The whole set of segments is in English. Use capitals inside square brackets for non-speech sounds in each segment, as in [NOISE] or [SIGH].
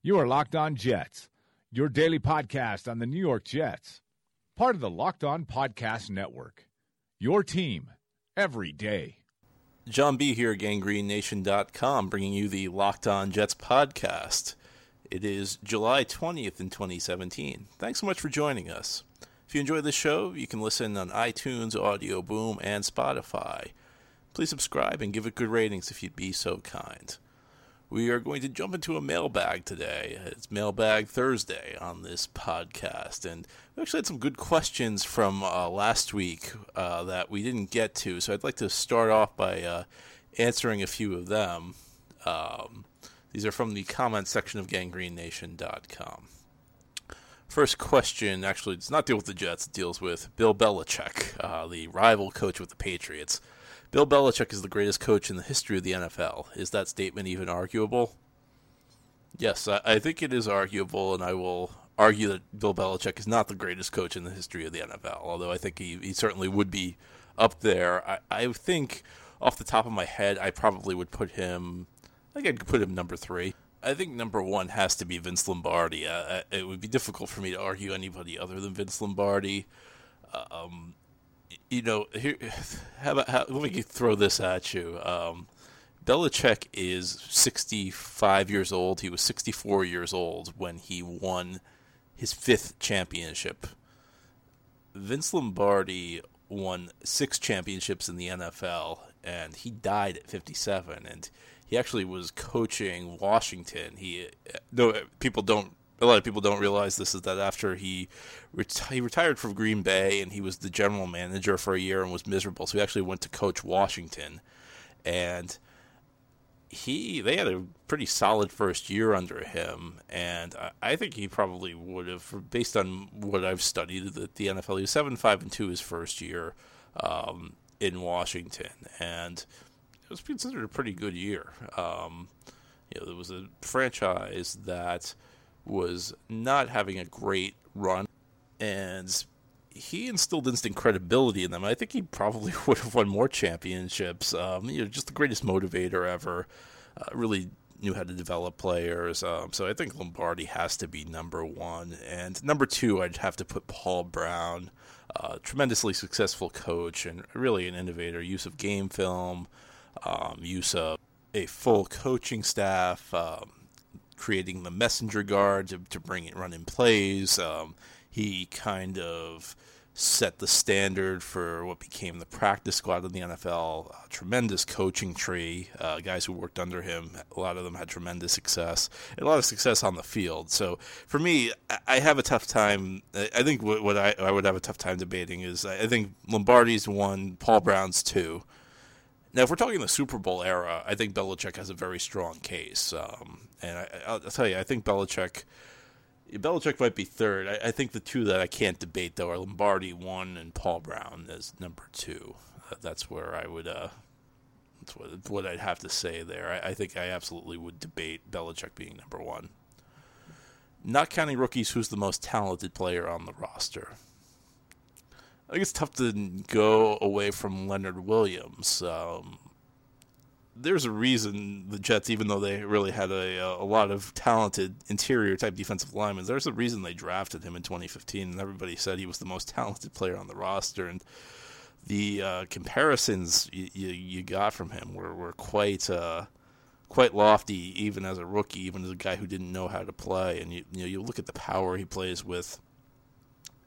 You are Locked On Jets, your daily podcast on the New York Jets. Part of the Locked On Podcast Network. Your team every day. John B. here, ganggreennation.com, bringing you the Locked On Jets podcast. It is July 20th in 2017. Thanks so much for joining us. If you enjoy the show, you can listen on iTunes, Audio Boom, and Spotify. Please subscribe and give it good ratings if you'd be so kind. We are going to jump into a mailbag today. It's Mailbag Thursday on this podcast. And we actually had some good questions from uh, last week uh, that we didn't get to. So I'd like to start off by uh, answering a few of them. Um, these are from the comment section of ganggreennation.com. First question actually does not deal with the Jets, it deals with Bill Belichick, uh, the rival coach with the Patriots. Bill Belichick is the greatest coach in the history of the NFL. Is that statement even arguable? Yes, I, I think it is arguable, and I will argue that Bill Belichick is not the greatest coach in the history of the NFL, although I think he, he certainly would be up there. I, I think, off the top of my head, I probably would put him I think I'd put him number three. I think number one has to be Vince Lombardi. Uh, it would be difficult for me to argue anybody other than Vince Lombardi. Um, you know, here, [SIGHS] how about, how, let me throw this at you. Um, Belichick is 65 years old. He was 64 years old when he won his fifth championship. Vince Lombardi won six championships in the NFL, and he died at 57. And he actually was coaching Washington. He no people don't a lot of people don't realize this is that after he reti- he retired from Green Bay and he was the general manager for a year and was miserable. So he actually went to coach Washington, and he they had a pretty solid first year under him, and I, I think he probably would have, based on what I've studied at the NFL, he was seven five and two his first year um, in Washington, and it was considered a pretty good year. Um, you know, there was a franchise that was not having a great run, and he instilled instant credibility in them. I think he probably [LAUGHS] would have won more championships. Um, you know, just the greatest motivator ever. Uh, really knew how to develop players. Um, so I think Lombardi has to be number one, and number two, I'd have to put Paul Brown. Uh, tremendously successful coach and really an innovator. Use of game film, um, use of a full coaching staff, um, creating the messenger guard to, to bring it running plays. Um, he kind of set the standard for what became the practice squad in the NFL. A tremendous coaching tree. Uh, guys who worked under him, a lot of them had tremendous success, and a lot of success on the field. So for me, I have a tough time. I think what, I, I would have a tough time debating is I think Lombardi's one, Paul Brown's two. Now, if we're talking the Super Bowl era, I think Belichick has a very strong case. Um, and I, will tell you, I think Belichick, Belichick might be third. I, I, think the two that I can't debate though are Lombardi one and Paul Brown as number two. Uh, that's where I would. Uh, that's what, what I'd have to say there. I, I think I absolutely would debate Belichick being number one. Not counting rookies, who's the most talented player on the roster? I think it's tough to go away from Leonard Williams. Um, there's a reason the Jets, even though they really had a, a lot of talented interior type defensive linemen, there's a reason they drafted him in 2015, and everybody said he was the most talented player on the roster. And the uh, comparisons you, you, you, got from him were, were quite uh, quite lofty, even as a rookie, even as a guy who didn't know how to play. And you, you know, you look at the power he plays with,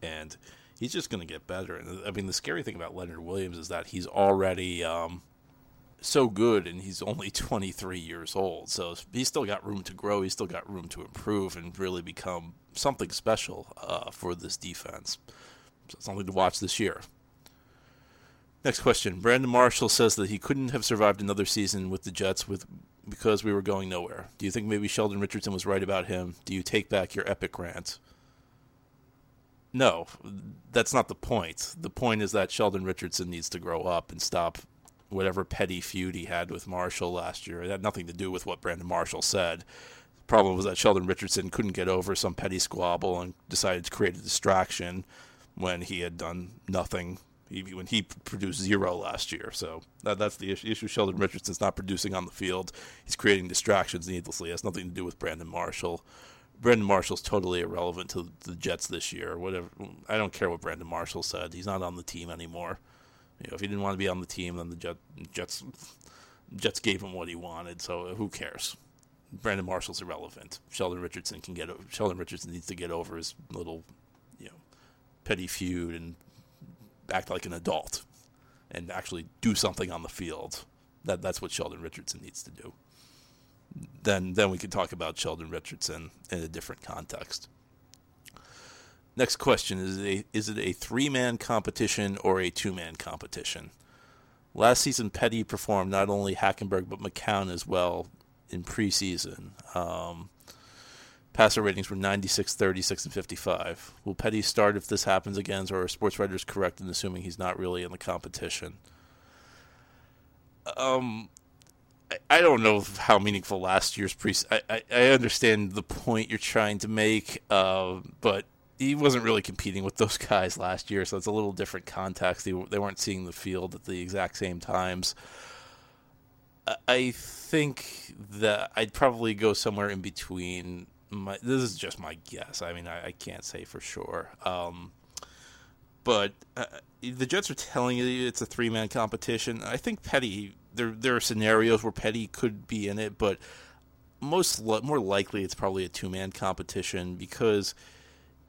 and he's just going to get better. And I mean, the scary thing about Leonard Williams is that he's already um, so good, and he's only [LAUGHS] 23 years old. So he's still got room to grow. He's still got room to improve and really become something special uh, for this defense. So something to watch this year. Next question. Brandon Marshall says that he couldn't have survived another season with the Jets with because we were going nowhere? Do you think maybe Sheldon Richardson was right about him? Do you take back your epic rant? No, that's not the point. The point is that Sheldon Richardson needs to grow up and stop whatever petty feud he had with Marshall last year. It had nothing to do with what Brandon Marshall said. The problem was that Sheldon Richardson couldn't get over some petty squabble and decided to create a distraction when he had done nothing when he produced zero last year. So that, that's the issue. issue. Sheldon Richardson's not producing on the field. He's creating distractions needlessly. It has nothing to do with Brandon Marshall. Brandon Marshall's totally irrelevant to the Jets this year. Whatever. I don't care what Brandon Marshall said. He's not on the team anymore. You know, if he didn't want to be on the team, then the Jet, Jets Jets gave him what he wanted. So who cares? Brandon Marshall's irrelevant. Sheldon Richardson can get. Sheldon Richardson needs to get over his little, you know, petty feud and act like an adult and actually do something on the field. That that's what Sheldon Richardson needs to do. Then then we can talk about Sheldon Richardson in a different context. Next question is a, is it a three man competition or a two man competition? Last season, Petty performed not only Hackenberg but McCown as well in preseason. Um, passer ratings were 96, 36, and 55. Will Petty start if this happens again, or are sports writers correct in assuming he's not really in the competition? Um, I don't know how meaningful last year's pre. I, I, I understand the point you're trying to make, uh, but he wasn't really competing with those [LAUGHS] guys last year, so it's a little different context. They, they weren't seeing the field at the exact same times. I think that I'd probably go somewhere in between. My, this is just my guess. I mean, I, I can't say for sure. Um, but uh, the Jets are telling you it's a three man competition. I think Petty. There, there are scenarios where Petty could be in it, but most more likely it's probably a two man competition because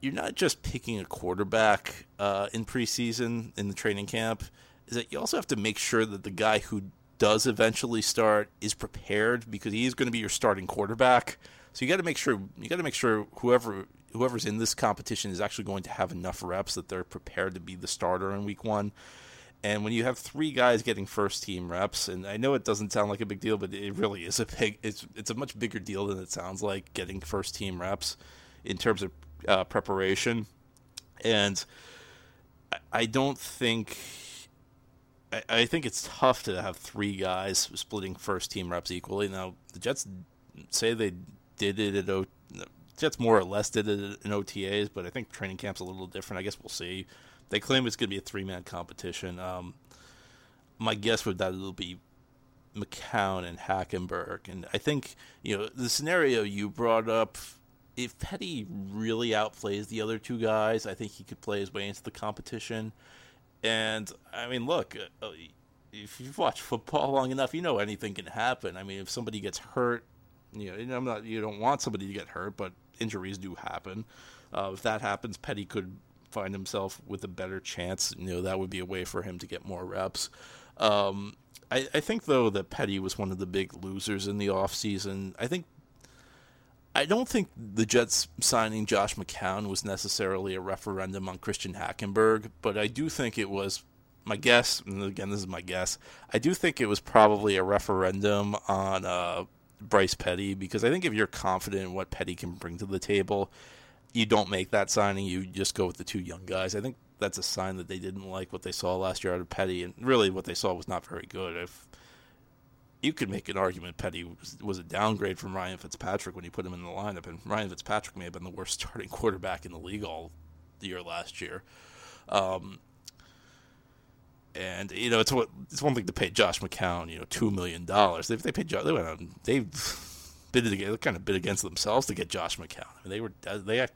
you're not just picking a quarterback uh, in preseason in the training camp. Is that you also have to make sure that the guy who does eventually start is prepared because he is going to be your starting quarterback. So you got to make sure you got to make sure whoever whoever's in this competition is actually going to have enough reps that they're prepared to be the starter in week one. And when you have three guys getting first team reps, and I know it doesn't sound like a big deal, but it really is a big. It's it's a much bigger deal than it sounds like getting first team reps in terms of uh, preparation, and I don't think. I, I think it's tough to have three guys splitting first team reps equally. Now the Jets say they did it at Jets more or less did it in OTAs, but I think training camp's a little different. I guess we'll see. They claim it's going to be a three man competition. Um, my guess would that it'll be McCown and Hackenberg, and I think you know the scenario you brought up if Petty really outplays the other two guys, I think he could play his way into the competition. And I mean, look, uh, if you've watched football [LAUGHS] long enough, you know anything can happen. I mean, if somebody gets hurt, you know, I'm not, you don't want somebody to get hurt, but injuries do happen. Uh, if that happens, Petty could find himself with a better chance. You know, that would be a way for him to get more reps. Um, I, I, think though that Petty was one of the big losers in the offseason. I think I don't think the Jets signing Josh McCown was necessarily a referendum on Christian Hackenberg, but I do think it was my guess, and again, this is my guess. I do think it was probably a referendum on uh, Bryce Petty because I think if you're confident in what Petty can bring to the table, you don't make that signing. You just go with the two young guys. I think that's a sign that they didn't like what they saw last year out of Petty, and really what they saw was not very good. If you could make an argument Petty was, a downgrade from Ryan Fitzpatrick when you put him in the lineup, and Ryan Fitzpatrick may have been the worst [LAUGHS] starting quarterback in the league all year last year. Um, and you know, it's what it's one thing to pay Josh McCown, you know, two million dollars. If they paid Josh, they went and they bid against, they kind of bid against themselves to get Josh McCown. I mean, they were uh, they act,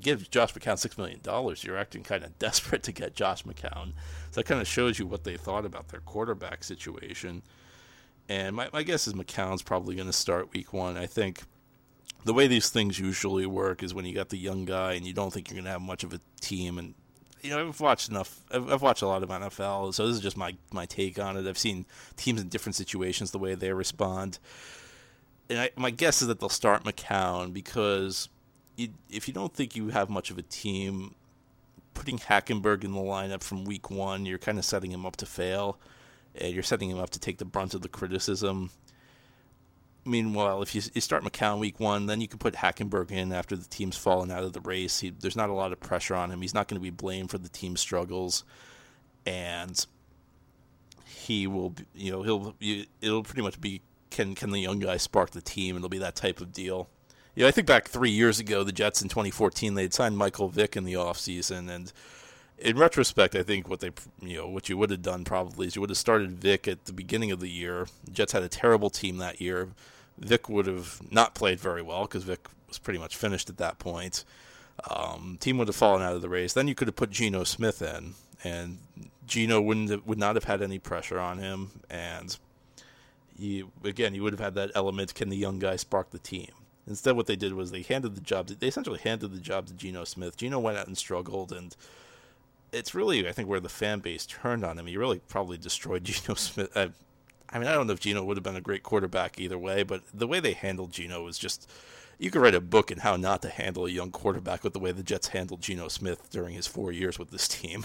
give Josh McCown six million dollars. You're acting kind of [LAUGHS] desperate to get Josh McCown. So that kind of shows you what they thought about their quarterback situation. And my, my guess is McCown's probably going to start week one. I think the way these things usually work is when you got the young guy and you don't think you're going to have much of a team. And, you know, I've watched enough, I've, I've, watched a lot of NFL, so this is just my, my take on it. I've seen teams in different situations, the way they respond. And I, my guess is that they'll start McCown because you, if you don't think you have much of a team, putting Hackenberg in the lineup from week one, you're kind of setting him up to fail and you're setting him up to take the brunt of the criticism. Meanwhile, if you, you start McCown week one, then you can put Hackenberg in after the team's fallen out of the race. He, there's not a lot of pressure on him. He's not going to be blamed for the team's struggles, and he will, you know, he'll you, it'll pretty much be can can the young guy spark the team, it'll be that type of deal. You know, I think back three years ago, the Jets in 2014 they had signed Michael Vick in the offseason, and in retrospect, I think what they, you know, what you would have done probably is you would have started Vick at the beginning of the year. Jets had a terrible team that year. Vick would have not played very well because Vick was pretty much finished at that point. Um, team would have fallen out of the race. Then you could have put Geno Smith in, and Geno wouldn't have, would not have had any pressure on him. And you again, you would have had that element: can the young guy spark the team? Instead, what they did was they handed the job. They essentially handed the job to Geno Smith. Geno went out and struggled, and it's really I think where the fan base turned on him. He really probably destroyed [LAUGHS] Geno Smith. I, I mean, I don't know if Geno would have been a great quarterback either way, but the way they handled Geno was just. You could write a book in how not to handle a young quarterback with the way the Jets handled Geno Smith during his four years with this [LAUGHS] team.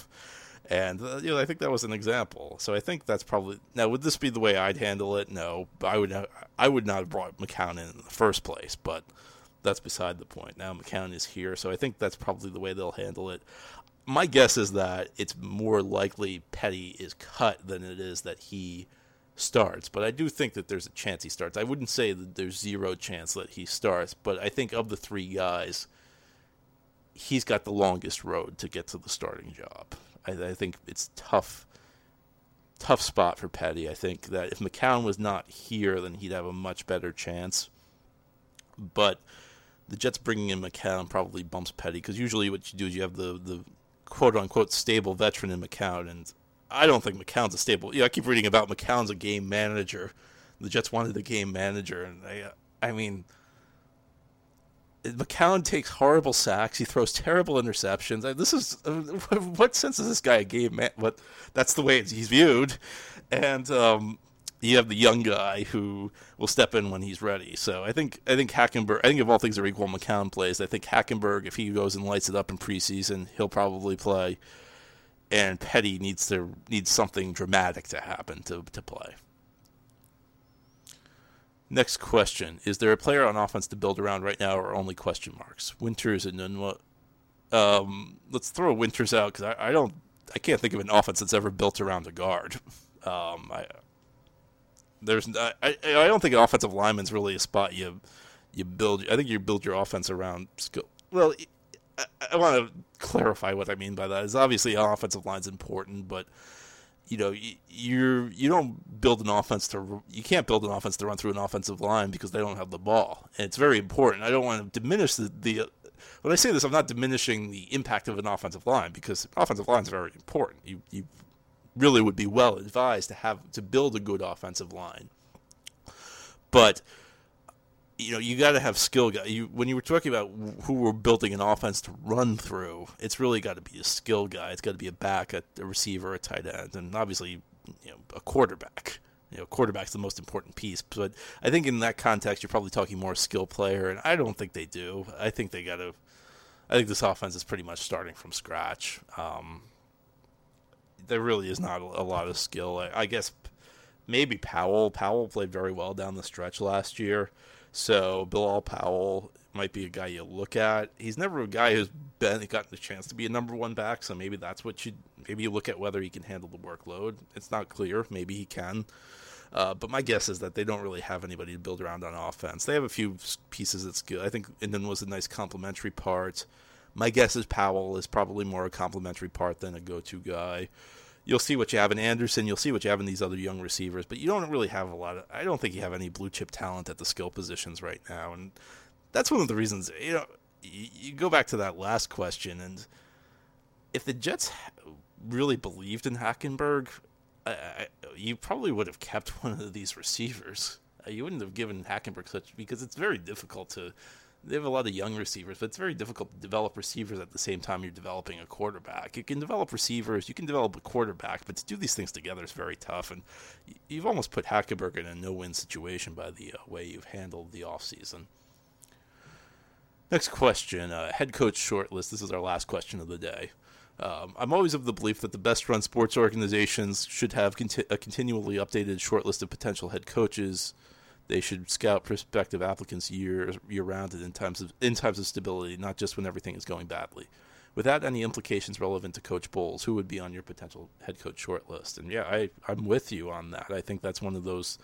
And uh, you know, I think that was an example. So I think that's probably now. Would this be the way I'd handle it? No, I would. I would not have brought McCown in in the first place. But that's beside the point. Now McCown is here, so I think that's probably the way they'll handle it my guess is that it's more likely Petty is cut than it is that he starts. But I do think that there's a chance he starts. I wouldn't say that there's zero chance that he starts, but I think of the three guys, he's got the longest road to get to the starting job. I, I think it's tough, tough spot for Petty. I think that if McCown was not here, then he'd have a much better chance. But the Jets bringing in McCown probably bumps Petty because usually what you do is you have the the quote unquote stable veteran in McCown, and I don't think McCown's a stable. Yeah, I keep reading about McCown's a game manager. The Jets wanted a game manager, and I, I mean, McCown takes horrible sacks. He throws terrible interceptions. This is what sense is this guy a game man? What that's the way he's viewed, and um, you have the young guy who will step in when he's ready. So I think I think Hackenberg. I think if all things are equal, McCown plays. I think Hackenberg, if he goes and lights it up in preseason, he'll probably play. And Petty needs to needs something dramatic to happen to to play. Next question: Is there a player on offense to build around right now, or only question marks? Winters and Enunwa. Um, let's throw Winters out because I, I, don't, I can't think of an offense that's ever built around a guard. Um, I, there's I, I don't think offensive lineman's really a spot you you build. I think you build your offense around skill. Well, I, I want to clarify what I mean by that. Is obviously offensive line's important, but you know you you don't build an offense to you can't build an offense to run through an offensive line because they don't have the ball. And it's very important. I don't want to diminish the, the when I say this, I'm not diminishing the impact of an offensive line because offensive line is very important. You you really would be well advised to have to build a good offensive line. But you know, you got to have skill guy. You when you were talking about who we're building an offense to run through, it's really got to be a skill guy. It's got to be a back, a, a receiver, a tight end, and obviously, you know, a quarterback. You know, quarterback's the most important piece. But I think in that context, you're probably talking more skill player, and I don't think they do. I think they got to. I think this offense is pretty much starting from scratch. Um, there really is not a lot of skill. I, I guess maybe Powell. Powell played very well down the stretch last year, so Bilal Powell might be a guy you look at. He's never a guy who's been gotten the chance to be a number one back, so maybe that's what you maybe you look at whether he can handle the workload. It's not clear. Maybe he can. Uh, but my guess is that they don't really have anybody to build around on offense. They have a few pieces that's good. I think Enunwa's a nice complementary part. My guess is Powell is probably more a complementary part than a go-to guy you'll see what you have in Anderson, you'll see what you have in these other young receivers, but you don't really have a lot of. I don't think you have any blue chip talent at the skill positions right now, and that's one of the reasons. You know, you go back to that last question, and if the Jets really believed in Hackenberg, I, I, you probably would have kept [LAUGHS] one of these receivers. You wouldn't have given Hackenberg such because it's very difficult to they have a lot of young receivers, but it's very difficult to develop receivers at the same time you're developing a quarterback. You can develop receivers, you can develop a quarterback, but to do these things together is very tough. And you've almost put Hackenberg in a no-win situation by the uh, way you've handled the offseason. Next question, uh, head coach shortlist. This is our last question of the day. Um, I'm always of the belief that the best run sports organizations should have conti- a continually updated shortlist of potential head coaches they should scout prospective applicants year year round and in times of in times of stability, not just when everything is going badly. Without any implications relevant to Coach Bowles, who would be on your potential head coach shortlist? And yeah, I, I'm with you on that. I think that's one of those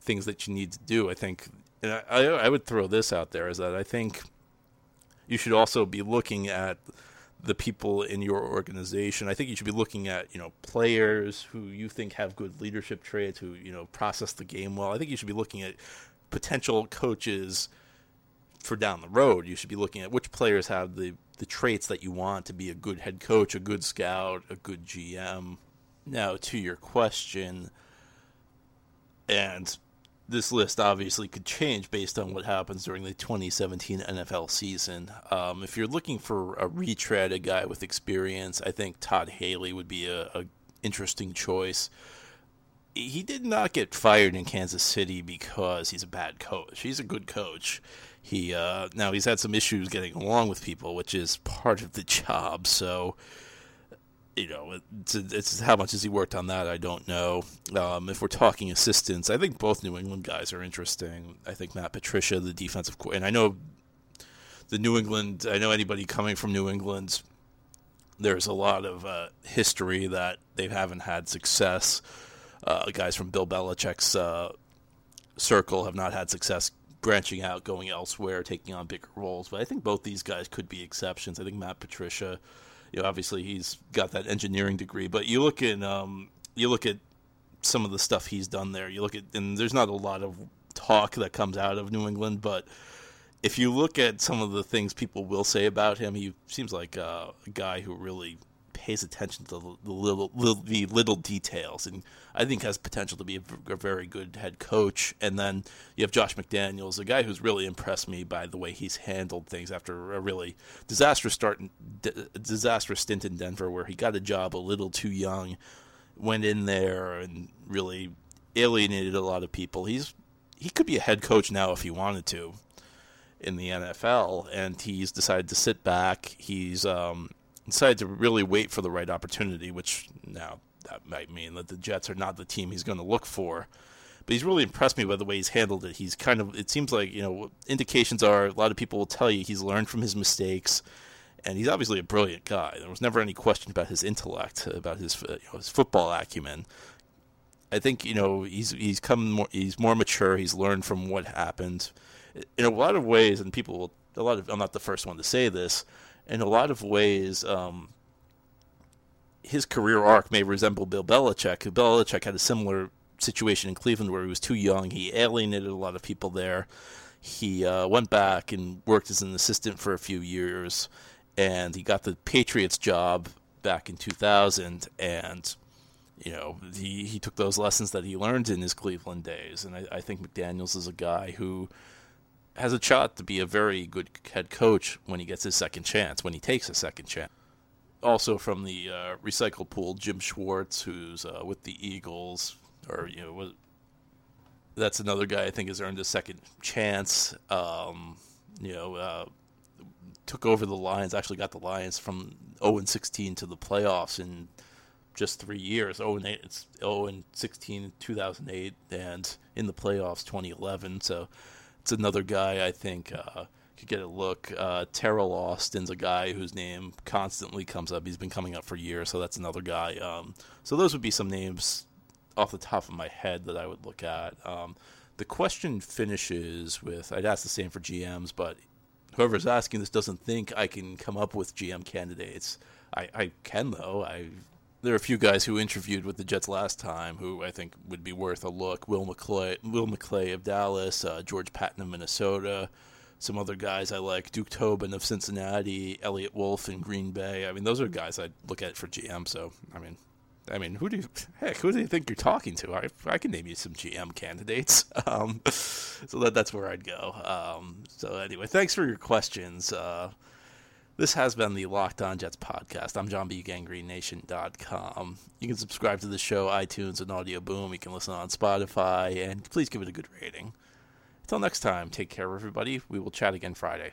things that you need to do. I think, and I, I, I would throw this out there is that I think you should also be looking at the people in your organization. I think you should be looking at you know players who you think have good leadership traits, who you know process the game well. I think you should be looking at potential coaches for down the road. You should be looking at which players have the the traits that you want to be a good head coach, a good scout, a good GM. Now to your question, and this list obviously could change based on what happens during the 2017 NFL season. Um, if you're looking for a retread, a guy with experience, I think Todd Haley would be a, a interesting choice. He did not get fired in Kansas City because he's a bad coach. He's a good coach. He uh, now he's had some issues getting along with people, which is part of the job. So you know, it's, it's, how much has he worked on that? I don't know. Um, if we're talking assistants, I think both New England guys are interesting. I think Matt Patricia, the defensive, and I know the New England. I know anybody coming from New England. There's a lot of uh, history that they haven't had success. Uh, guys from Bill Belichick's uh, circle have not had success branching out, going elsewhere, taking on bigger roles. But I think both these guys could be exceptions. I think Matt Patricia you know, obviously he's got that engineering degree, but you look at um, you look at some of the stuff he's done there. You look at and there's not a lot of talk that comes out of New England, but if you look at some of the things people will say about him, he seems like a guy who really pays attention to the little, little, the little details, and I think has potential to be a, a, very good head coach. And then you have Josh McDaniels, a guy who's really impressed me by the way he's handled things after a really disastrous start, d- disastrous stint in Denver, where he got a job a little too young, went in there and really alienated a lot of people. He's he could be a head coach now if he wanted to in the NFL, and he's decided to sit back. He's um, decided to really wait for the right opportunity, which now that might mean that the Jets are not the team he's going to look for. But he's really impressed me by the way he's handled it. He's kind of, it seems like, you know, indications are a lot of people will tell you he's learned from his mistakes. And he's obviously a brilliant guy. There was never any question about his intellect, about his you know, his football acumen. I think you know he's he's come more he's more mature. He's learned from what happened in a lot of ways, and people will a lot of I'm not the first one to say this in a lot of ways, um, his career arc may resemble Bill Belichick. Belichick had a similar situation in Cleveland where he was too young. He alienated a lot of people there. He uh, went back and worked as an assistant for a few years, and he got the Patriots job back in 2000. And you know, he he took those lessons that he learned in his Cleveland days. And I, I think McDaniels is a guy who has a shot to be a very good head coach when he gets his second chance, when he takes a second chance. Also from the uh, recycle pool, Jim Schwartz, who's uh, with the Eagles, or you know, was, that's another guy I think has earned a second chance. Um, you know, uh, took over the Lions, actually got the Lions from 0 and 16 to the playoffs in just three years. 0 and 8, it's 0 and 16 2008, and in the playoffs 2011. So it's another guy I think uh, could get a look. Uh, Teryl Austin's a guy whose name constantly comes up. He's been coming up for years, so that's another guy. Um, so those would be some names off the top of my head that I would look at. Um, the question finishes with I'd ask the same for GMs, but whoever's asking this doesn't think I can come up with GM candidates. I, I can though. I there are a few guys who interviewed with the Jets last time who I think would be worth a look. Will McClay, Will McClay of Dallas, uh, George Patton of Minnesota, some other guys I like, Duke Tobin of Cincinnati, Eliot Wolf in Green Bay. I mean, those are guys I'd look at for GM. So, I mean, I mean, who do you heck? Who do you think you're talking to? I, I can name you some GM candidates. [LAUGHS] Um, so that that's where I'd go. Um, so anyway, thanks for your questions. Uh, this has been the Locked On Jets podcast. I'm John B. GangGreenNation.com. You can subscribe to the show, iTunes, and Audio Boom. You can listen on Spotify, and please give it a good rating. Until next time, take care, everybody. We will chat again Friday.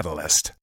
bushcenter.org/catalyst.